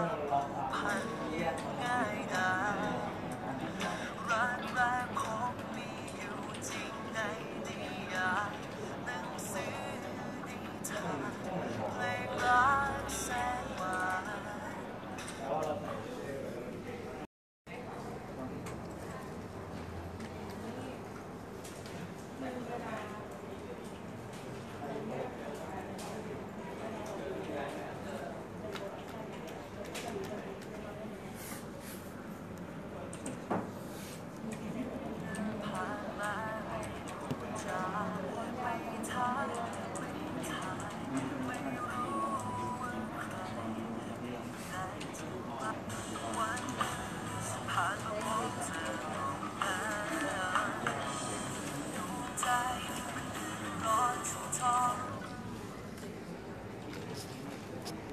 Yeah. 乱世中